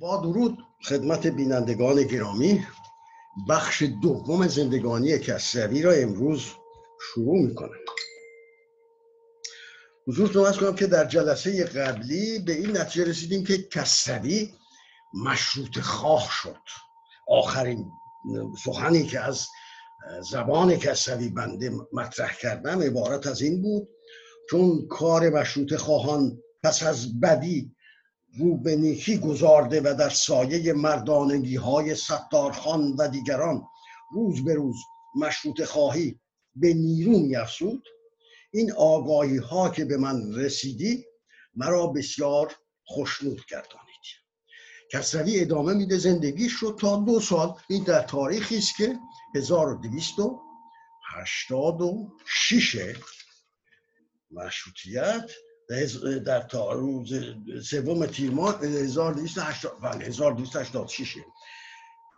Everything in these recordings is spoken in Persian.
با درود خدمت بینندگان گرامی بخش دوم زندگانی کسروی را امروز شروع می‌کنم. حضورتون از کنم که در جلسه قبلی به این نتیجه رسیدیم که کسروی مشروط خواه شد. آخرین سخنی که از زبان کسروی بنده مطرح کردم عبارت از این بود چون کار مشروط خواهان پس از بدی رو به نیکی گذارده و در سایه مردانگی های ستارخان و دیگران روز به روز مشروط خواهی به نیرو میافزود. این آگاهی ها که به من رسیدی مرا بسیار خوشنود گردانید. کسروی ادامه میده زندگیش رو تا دو سال. این در تاریخی است که 1286 مشروطیت در تا روز سوم تیر ماه 1286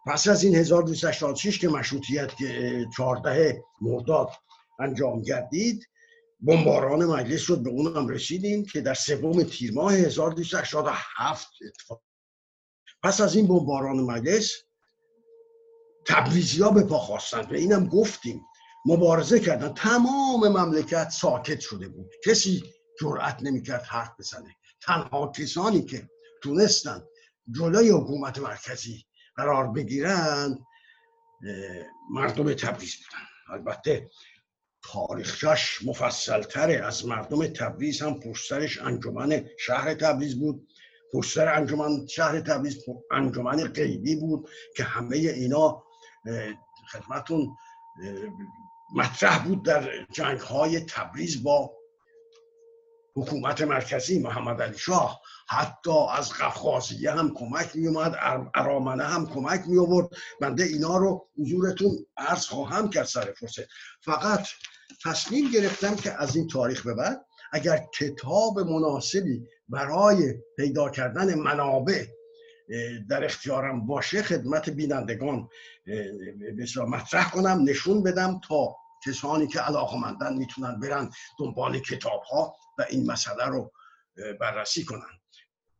پس از این 1286 که مشروطیت 14 مرداد انجام گردید بمباران مجلس شد به اونم رسیدیم که در سوم تیر ماه 1287 اتفاق پس از این بمباران مجلس تبریزی ها به پا خواستند و اینم گفتیم. مبارزه کردن. تمام مملکت ساکت شده بود. کسی جرأت نمی‌کرد حرف بزنه. تنها کسانی که تونستند جلوی حکومت مرکزی قرار بگیرند مردم تبریز بودن. البته تاریخش مفصلتره. از مردم تبریز هم پشترش انجمن شهر تبریز بود. پشتر انجمن شهر تبریز انجمن قیبی بود که همه اینا خدمتون مطرح بود در جنگ های تبریز با حکومت مرکزی محمد علی شاه حتی از قفقازیه هم کمک می اومد ارامنه هم کمک می آورد بنده اینا رو حضورتون عرض خواهم کرد سر فرصت فقط تصمیم گرفتم که از این تاریخ به بعد اگر کتاب مناسبی برای پیدا کردن منابع در اختیارم باشه خدمت بینندگان بسیار مطرح کنم نشون بدم تا کسانی که علاقمندن می‌تونن برن دنبال کتاب ها و این مسئله رو بررسی کنن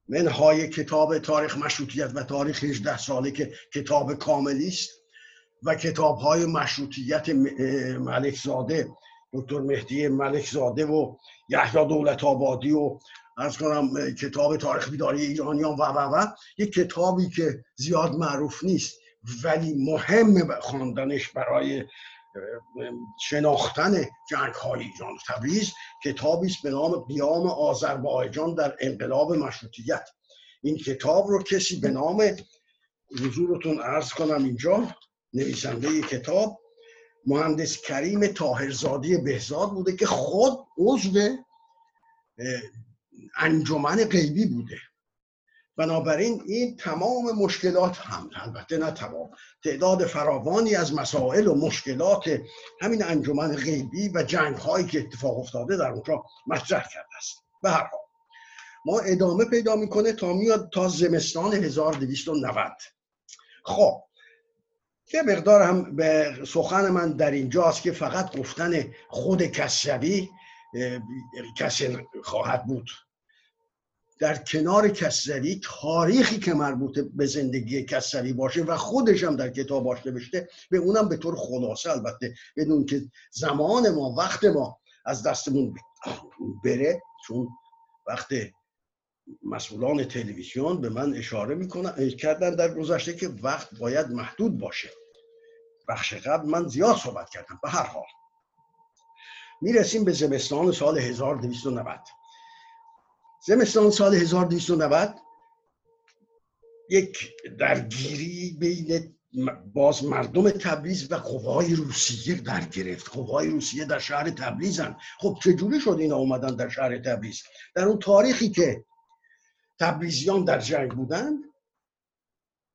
منهای کتاب تاریخ مشروطیت و تاریخ 18 ساله که کتاب کاملی است و کتاب های مشروطیت ملکزاده دکتر مهدی ملکزاده و یحیی دولت آبادی و از کنم کتاب تاریخ بیداری ایرانیان و و و یک کتابی که زیاد معروف نیست ولی مهم خواندنش برای شناختن جنگ های ایران. تبریز کتابی است به نام قیام آذربایجان در انقلاب مشروطیت. این کتاب رو کسی به نام حضورتون عرض کنم اینجا نویسنده کتاب مهندس کریم تاهرزادی بهزاد بوده که خود عضو انجمن غیبی بوده. بنابراین این تمام مشکلات هم البته نه تمام. تعداد فراوانی از مسائل و مشکلات همین انجمن غیبی و جنگ هایی که اتفاق افتاده در اونجا مطرح کرده است. به هر حال ما ادامه پیدا می‌کنه تا میاد تا زمستان 1290 خب یه مقدار هم به سخن من در اینجاست که فقط گفتن خود کسروی کسی خواهد بود. در کنار کسروی تاریخی که مربوط به زندگی کسروی باشه و خودش هم در کتاباش نوشته به اونم به طور خلاصه البته بدون که زمان ما وقت ما از دستمون بره چون وقت مسئولان تلویزیون به من اشاره می‌کنن کردن در گذشته که وقت باید محدود باشه. بخش قبل من زیاد صحبت کردم به هر حال. می‌رسیم به زمستان سال 1290 زمستان سال 1290 یک درگیری بین باز مردم تبریز و قوای روسیه در گرفت. قوای روسیه در شهر تبریزن. خب چجوری شد اینا اومدن در شهر تبریز؟ در اون تاریخی که تبریزیان در جنگ بودن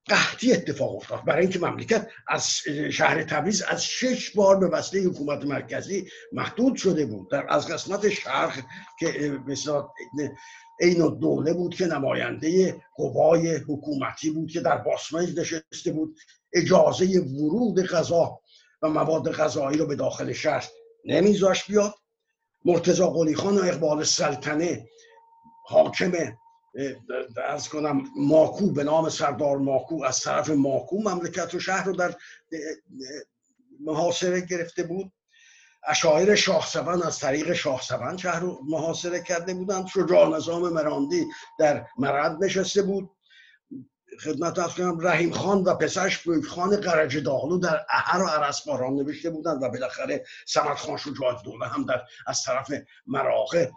قحطی اتفاق افتاد. برای اینکه مملکت از شهر تبریز از شش بار به وسیله حکومت مرکزی محدود شده بود. در از قسمت شرق که مثلا این دوله بود که نماینده قوای حکومتی بود که در باسمنج نشسته بود. اجازه ورود غذا و مواد غذایی رو به داخل شهر نمیذاش بیاد. مرتزا قلی خان و اقبال سلطنه حاکم از کنم ماکو به نام سردار ماکو از طرف ماکو مملکت و شهر رو در محاصره گرفته بود. اشایر شاه از طریق شاه شهر رو محاصره کرده بودند. شجاع نظام مراندی در مرد نشسته بود. خدمت افز کنم رحیم خان و پسرش بویک خان قرج داغلو در اهر و عرسباران نوشته بودند و بالاخره سمت خان شجاع دوله هم در از طرف مراغه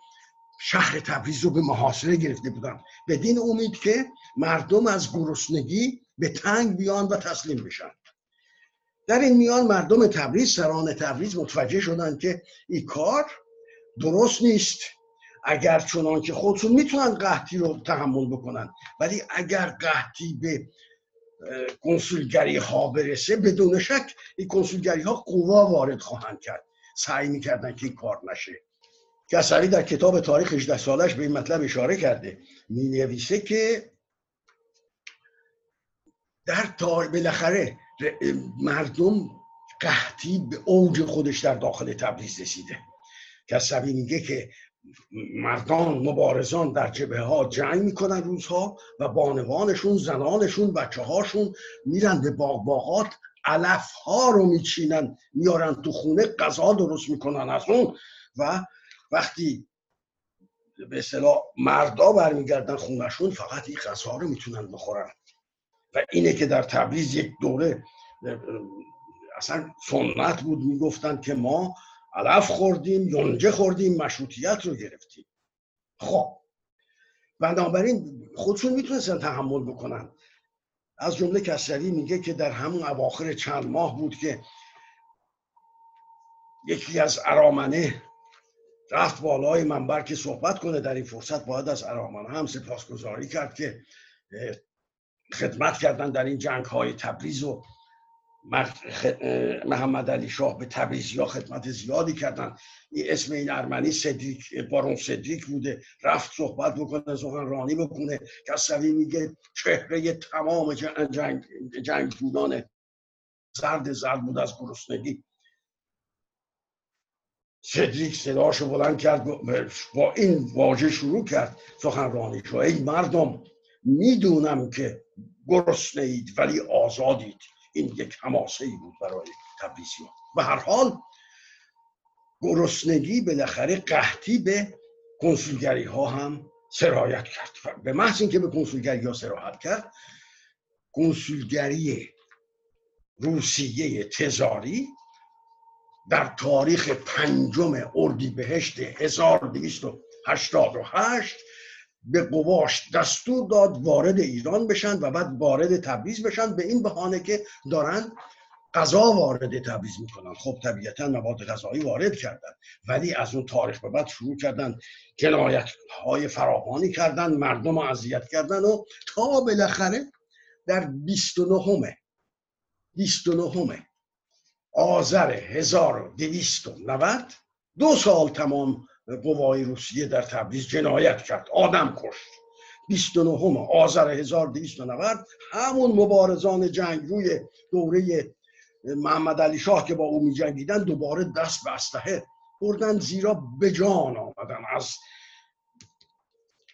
شهر تبریز رو به محاصره گرفته بودند بدین امید که مردم از گرسنگی به تنگ بیان و تسلیم بشن. در این میان مردم تبریز سران تبریز متوجه شدند که این کار درست نیست. اگر چنان که خودشون می‌تونن قحطی رو تحمل بکنن ولی اگر قحطی به کنسولگری ها برسه بدون شک این کنسولگری ها قوا وارد خواهند کرد. سعی می‌کردن که این کار نشه. کسری در کتاب تاریخ 18 سالش به این مطلب اشاره کرده. می نویسه که در تار بالاخره مردم قحطی به اوج خودش در داخل تبریز رسیده. کسری میگه که مردان مبارزان در جبه ها جنگ می‌کنن روزها و بانوانشون زنانشون بچه هاشون میرن به باغ باغات علف ها رو میچینن میارن تو خونه غذا درست می‌کنن از اون و وقتی به اصطلاح مردا برمیگردن خونشون فقط این غذا رو می‌تونن بخورن. و اینه که در تبریز یک دوره اصلا سنت بود می‌گفتن که ما علف خوردیم یونجه خوردیم مشروطیت رو گرفتیم. خب بنابراین خودشون می‌تونستن تحمل بکنن. از جمله کسری میگه که در همون اواخر چند ماه بود که یکی از ارامنه رفت بالای منبر که صحبت کنه در این فرصت باید از ارامنه هم سپاسگزاری کرد که خدمت کردن در این جنگ های تبریز و محمد علی شاه به تبریزی ها خدمت زیادی کردن. این اسم این ارمنی صدیق بارون صدیق بوده. رفت صحبت بکنه رانی بکنه کسوی میگه چهره تمام جنگ, جنگ زرد زرد بود از گرسنگی. صدیق صداشو بلند کرد با این واژه شروع کرد سخنرانی شو. ای مردم می‌دونم که گرسنه اید ولی آزادید. این یک حماسه ای بود برای تبریزی و هر حال گرسنگی بالاخره قحطی به کنسولگری ها هم سرایت کرد. به محض اینکه به کنسولگری ها سرایت کرد کنسولگری روسیه تزاری در تاریخ پنجم اردیبهشت 1288 به قواش دستور داد وارد ایران بشن و بعد وارد تبریز بشن. به این بهانه که دارن غذا وارد تبریز می‌کنن. خب طبیعتا مواد غذایی وارد کردن ولی از اون تاریخ به بعد شروع کردن جنایت های فراوانی کردن مردم رو اذیت کردن و تا بالاخره در 29 29 آذر 1290 دو سال تمام قوای روسیه در تبریز جنایت کرد. آدم کشت. 29 آذر 1290 همون مبارزان جنگ روی دوره محمد علی شاه که با او می جنگیدن دوباره دست به اسلحه بردن زیرا به جان آمدن از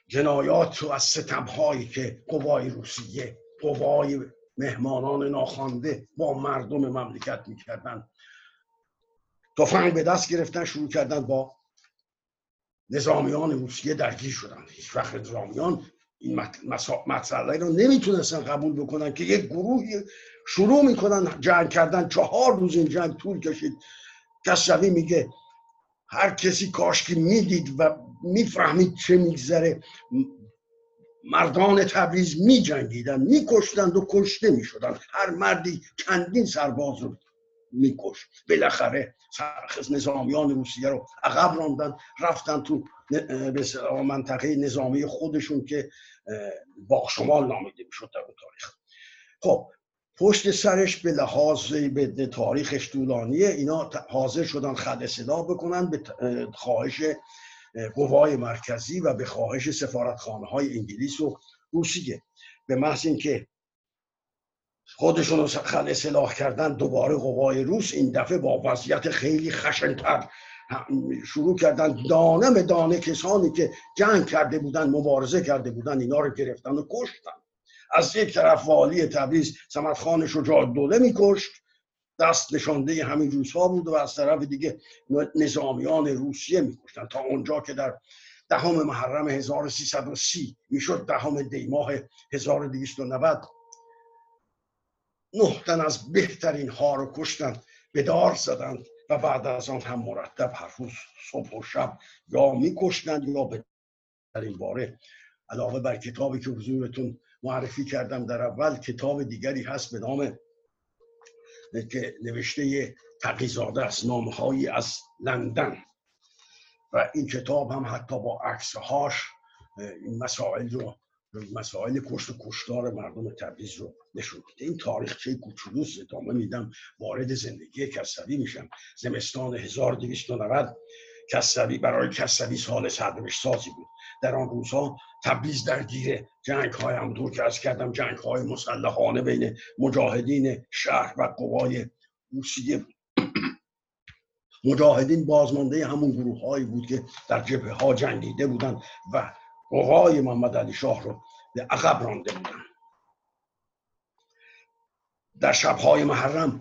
جنایات و از ستم هایی که قوای روسیه قوای مهمانان ناخوانده با مردم مملکت می‌کردن. تفنگ به دست گرفتن شروع کردن با نظامیان روسیه درگیر شدن. هیچ وقت نظامیان این مسئله رو نمی‌تونستن قبول بکنن که یک گروهی شروع می‌کنن جنگ کردن. چهار روز این جنگ طول کشید. کسروی میگه هر کسی کاش که می‌دید و می‌فهمید چه میگذره. مردان تبریز می جنگیدن می و کشته می شدن هر مردی چندین سرباز رو می کشت بالاخره نظامیان روسیه رو عقب راندن رفتن تو منطقه نظامی خودشون که باغ شمال نامیده شد در تاریخ. خب پشت سرش به لحاظ به تاریخش طولانیه. اینا حاضر شدن خد صدا بکنن به خواهش قوای مرکزی و به خواهش سفارتخانه های انگلیس و روسیه. به محض اینکه خودشون رو خل اصلاح کردن دوباره قوای روس این دفعه با وضعیت خیلی خشنتر شروع کردن. دانه به دانه کسانی که جنگ کرده بودن مبارزه کرده بودن اینا رو گرفتن و کشتن. از یک طرف والی تبریز سمت خان شجاع دوله میکشت. دست نشانده همین روزها بود و از طرف دیگه نظامیان روسیه میکشتن. تا اونجا که در دهم محرم 1330 می‌شد دهم دیماه 1290 نه تن از بهترین ها رو کشتن به دار زدند و بعد از آن هم مرتب هر روز صبح و شب یا میکشتند یا به در این باره. علاوه بر کتابی که حضورتون معرفی کردم در اول کتاب دیگری هست به نام که نوشته تقیزاده است نامهایی از لندن. و این کتاب هم حتی با عکسهاش این مسائل رو مسائل کشت و کشتار مردم تبریز رو نشون میده. این تاریخچه کوچولوس ادامه میدم. وارد زندگی کسوی میشم. زمستان 1290 کسوی برای کسوی سال سرنوشت سازی بود. در آن روزها تبریز درگیر جنگ های همونطور که از کردم جنگ های مسلحانه بین مجاهدین شهر و قوای روسیه. مجاهدین بازمانده همون گروه هایی بود که در جبهه ها جنگیده بودند و قوای محمد علی شاه رو به عقب رانده بودن در شبهای محرم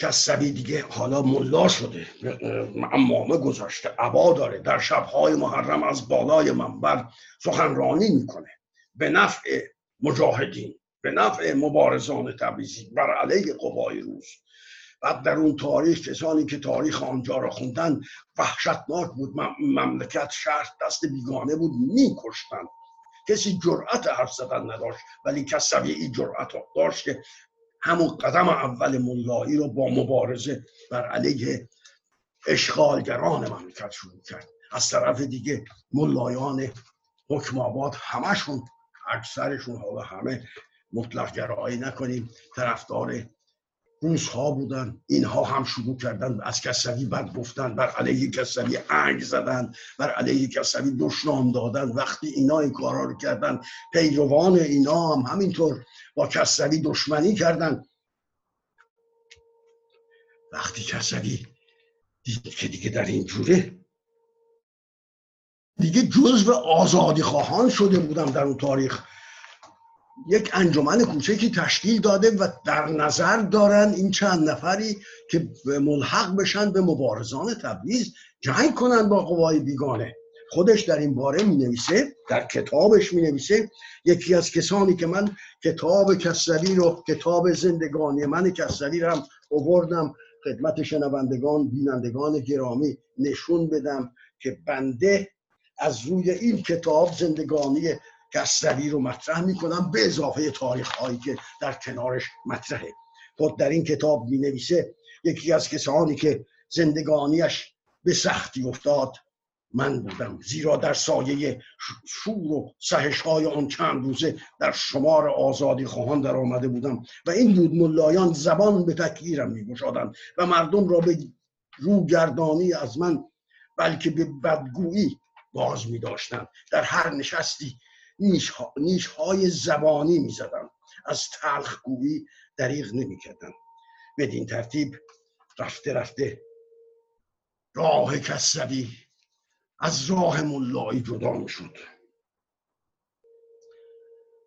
کسبی دیگه حالا ملا شده امامه گذاشته عبا داره در شبهای محرم از بالای منبر سخنرانی می‌کنه. به نفع مجاهدین به نفع مبارزان تبریزی بر علیه قوای روز بعد در اون تاریخ کسانی که تاریخ آنجا را خوندن وحشتناک بود. مملکت شهر دست بیگانه بود میکشتن. کسی جرأت حرف زدن نداشت ولی کسوی این جرأت داشت که همون قدم اول ملایی رو با مبارزه بر علیه اشغالگران مملکت شروع کرد. از طرف دیگه ملایان حکم آباد همشون اکثرشون حالا همه مطلق گرایی نکنیم طرفدار روزها بودن اینها هم شروع کردن از کسوی بد گفتن بر علیه کسوی انگ زدن بر علیه کسوی دشنام دادن. وقتی اینا این کارها رو کردن پیروان اینا هم همینطور با کسوی دشمنی کردن. وقتی کسوی دید که دیگه در این جوره دیگه جزو آزادی خواهان شده بودم در اون تاریخ. یک انجمن کوچکی تشکیل داده و در نظر دارن این چند نفری که ملحق بشن به مبارزان تبریز جنگ کنن با قوای بیگانه. خودش در این باره می نویسه در کتابش می نویسه یکی از کسانی که من کتاب کسری رو کتاب زندگانی من کسری رو هم اووردم خدمت شنوندگان بینندگان گرامی نشون بدم که بنده از روی این کتاب زندگانی کسروی رو مطرح می‌کنم به اضافه تاریخ هایی که در کنارش مطرحه. خود در این کتاب می نویسه یکی از کسانی که زندگانیش به سختی افتاد. من بودم. زیرا در سایه شور و سهش های آن چند روزه در شمار آزادی خواهان در آمده بودم و این بود ملایان زبان به تکلیرم می و مردم را به روگردانی از من بلکه به بدگویی باز می داشتن. در هر نشستی نیش, نیش های زبانی می زدن. از تلخ گویی دریغ نمی کردن. بدین ترتیب رفته رفته راه کسبی از راه ملایی جدا می شد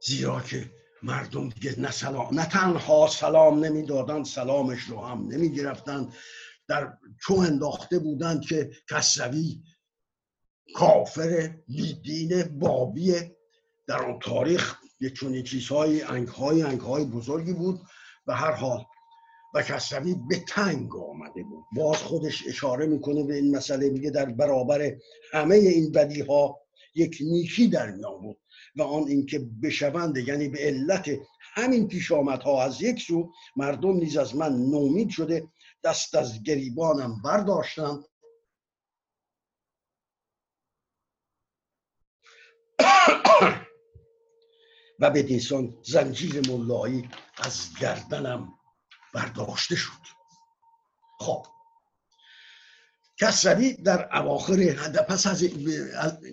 زیرا که مردم دیگه نه سلام نه تنها سلام نمی‌دادند سلامش رو هم نمی گرفتن در چو انداخته بودند که کسوی کافر بیدین بابیه در آن تاریخ یک چونی چیزهای انگهای انگهای بزرگی بود به هر حال. و کسروی به تنگ آمده بود. باز خودش اشاره می‌کنه به این مسئله میگه در برابر همه این بدی ها یک نیکی در میان بود و آن اینکه بشوند یعنی به علت همین پیش ها از یک سو مردم نیز از من نومید شده دست از گریبانم برداشتم و به دیسان زنجیر ملایی از گردنم برداشته شد. خب کسروی در اواخر پس از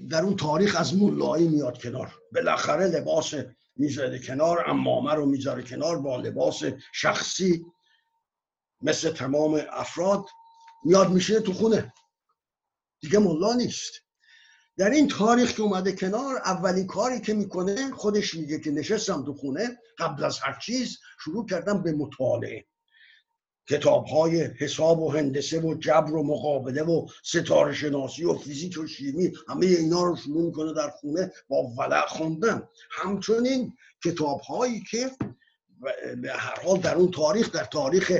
در اون تاریخ از ملایی میاد کنار. بالاخره لباس می‌ذاره کنار امامه رو می‌ذاره کنار با لباس شخصی مثل تمام افراد. میاد میشه تو خونه. دیگه ملا نیست. در این تاریخ که اومده کنار اولین کاری که می‌کنه خودش میگه که نشستم تو خونه قبل از هر چیز شروع کردم به مطالعه. کتاب های حساب و هندسه و جبر و مقابله و ستاره شناسی و فیزیک و شیمی همه اینا رو شروع می‌کنه در خونه با ولع خوندن همچنین کتاب هایی که به هر حال در اون تاریخ در تاریخ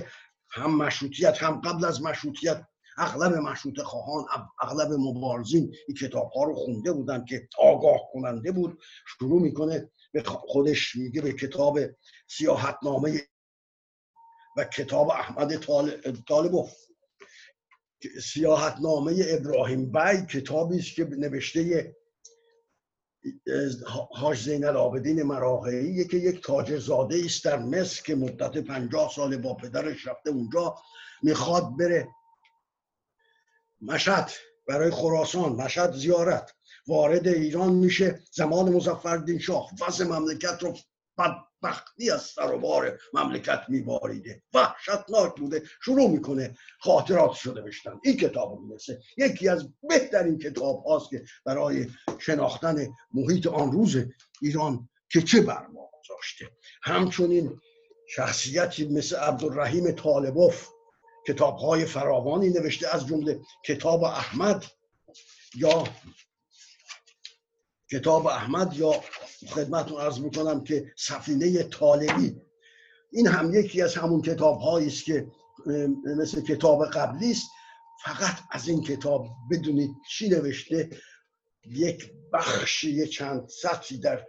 هم مشروطیت هم قبل از مشروطیت اغلب مشروط خواهان اغلب مبارزین این کتاب ها رو خونده بودن که آگاه کننده بود. شروع می‌کنه به خودش میگه به کتاب سیاحتنامه و کتاب احمد طالبوف سیاحتنامه ابراهیم بی کتابی است که نوشته حاج زین العابدین مراغعی که یک تاج زاده است در مصر که مدت پنجاه سال با پدرش رفته اونجا. می‌خواد بره مشهد برای خراسان مشهد زیارت. وارد ایران میشه زمان مزفردین شاه. وضع مملکت رو بدبختی از سر مملکت میباریده. وحشتناک بوده. شروع می‌کنه خاطرات شده بشتن این کتاب می‌رسه یکی از بهترین کتاب هاست که برای شناختن محیط آن روز ایران که چه برما گذاشته. همچنین شخصیتی مثل عبدالرحیم طالبوف کتاب های فراوانی نوشته از جمله کتاب احمد یا کتاب احمد یا خدمتتون عرض می‌کنم که سفینه طالبی. این هم یکی از همون کتاب است که مثل کتاب قبلی است. فقط از این کتاب بدونید چی نوشته. یک بخشی چند سطری در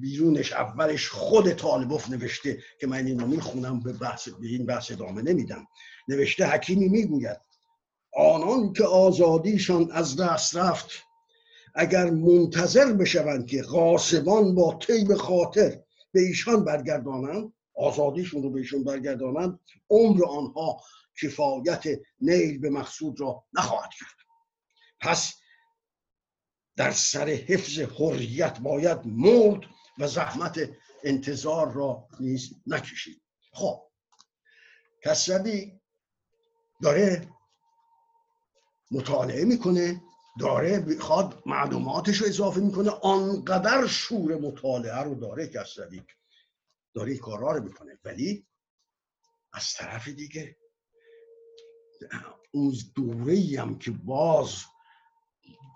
بیرونش اولش خود طالبوف نوشته که من اینو می‌خونم به, بحث به این بحث ادامه نمیدم. نوشته حکیمی می‌گوید آنان که آزادیشان از دست رفت اگر منتظر بشوند که غاصبان با طیب خاطر به ایشان برگردانند آزادیشون رو به ایشون برگردانند عمر آنها کفایت نیل به مقصود را نخواهد کرد. پس در سر حفظ حریت باید مرد و زحمت انتظار را نیز نکشید. خب کسبی داره مطالعه می‌کنه داره بخواد معلوماتش رو اضافه می‌کنه آنقدر شور مطالعه رو داره کسروی داره کارا رو می‌کنه. ولی از طرف دیگه اون دوره هم که باز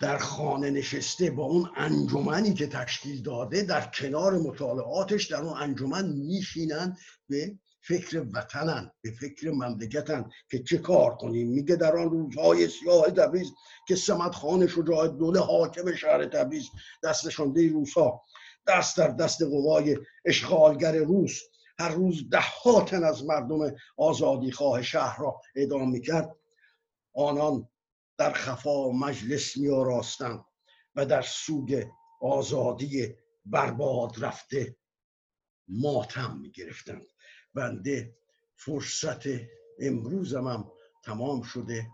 در خانه نشسته با اون انجمنی که تشکیل داده در کنار مطالعاتش در اون انجمن میشینن به فکر وطنن به فکر مملکتن که چه کار کنیم. میگه در آن روزهای سیاه تبریز که سمت خان شجاع دوله حاکم شهر تبریز دست نشانده روسا. دست در دست قوای اشغالگر روس. هر روز ده تن از مردم آزادی خواه شهر را اعدام می‌کرد. آنان در خفا مجلس می و در سوگ آزادی برباد رفته ماتم می گرفتند بنده فرصت امروزم هم تمام شده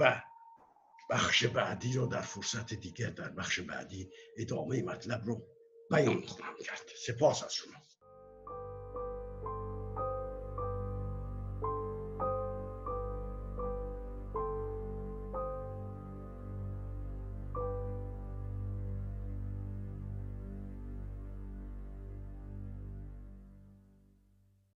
و بخش بعدی رو در فرصت دیگر در بخش بعدی ادامه مطلب رو بیان خواهم کرد. سپاس از شما.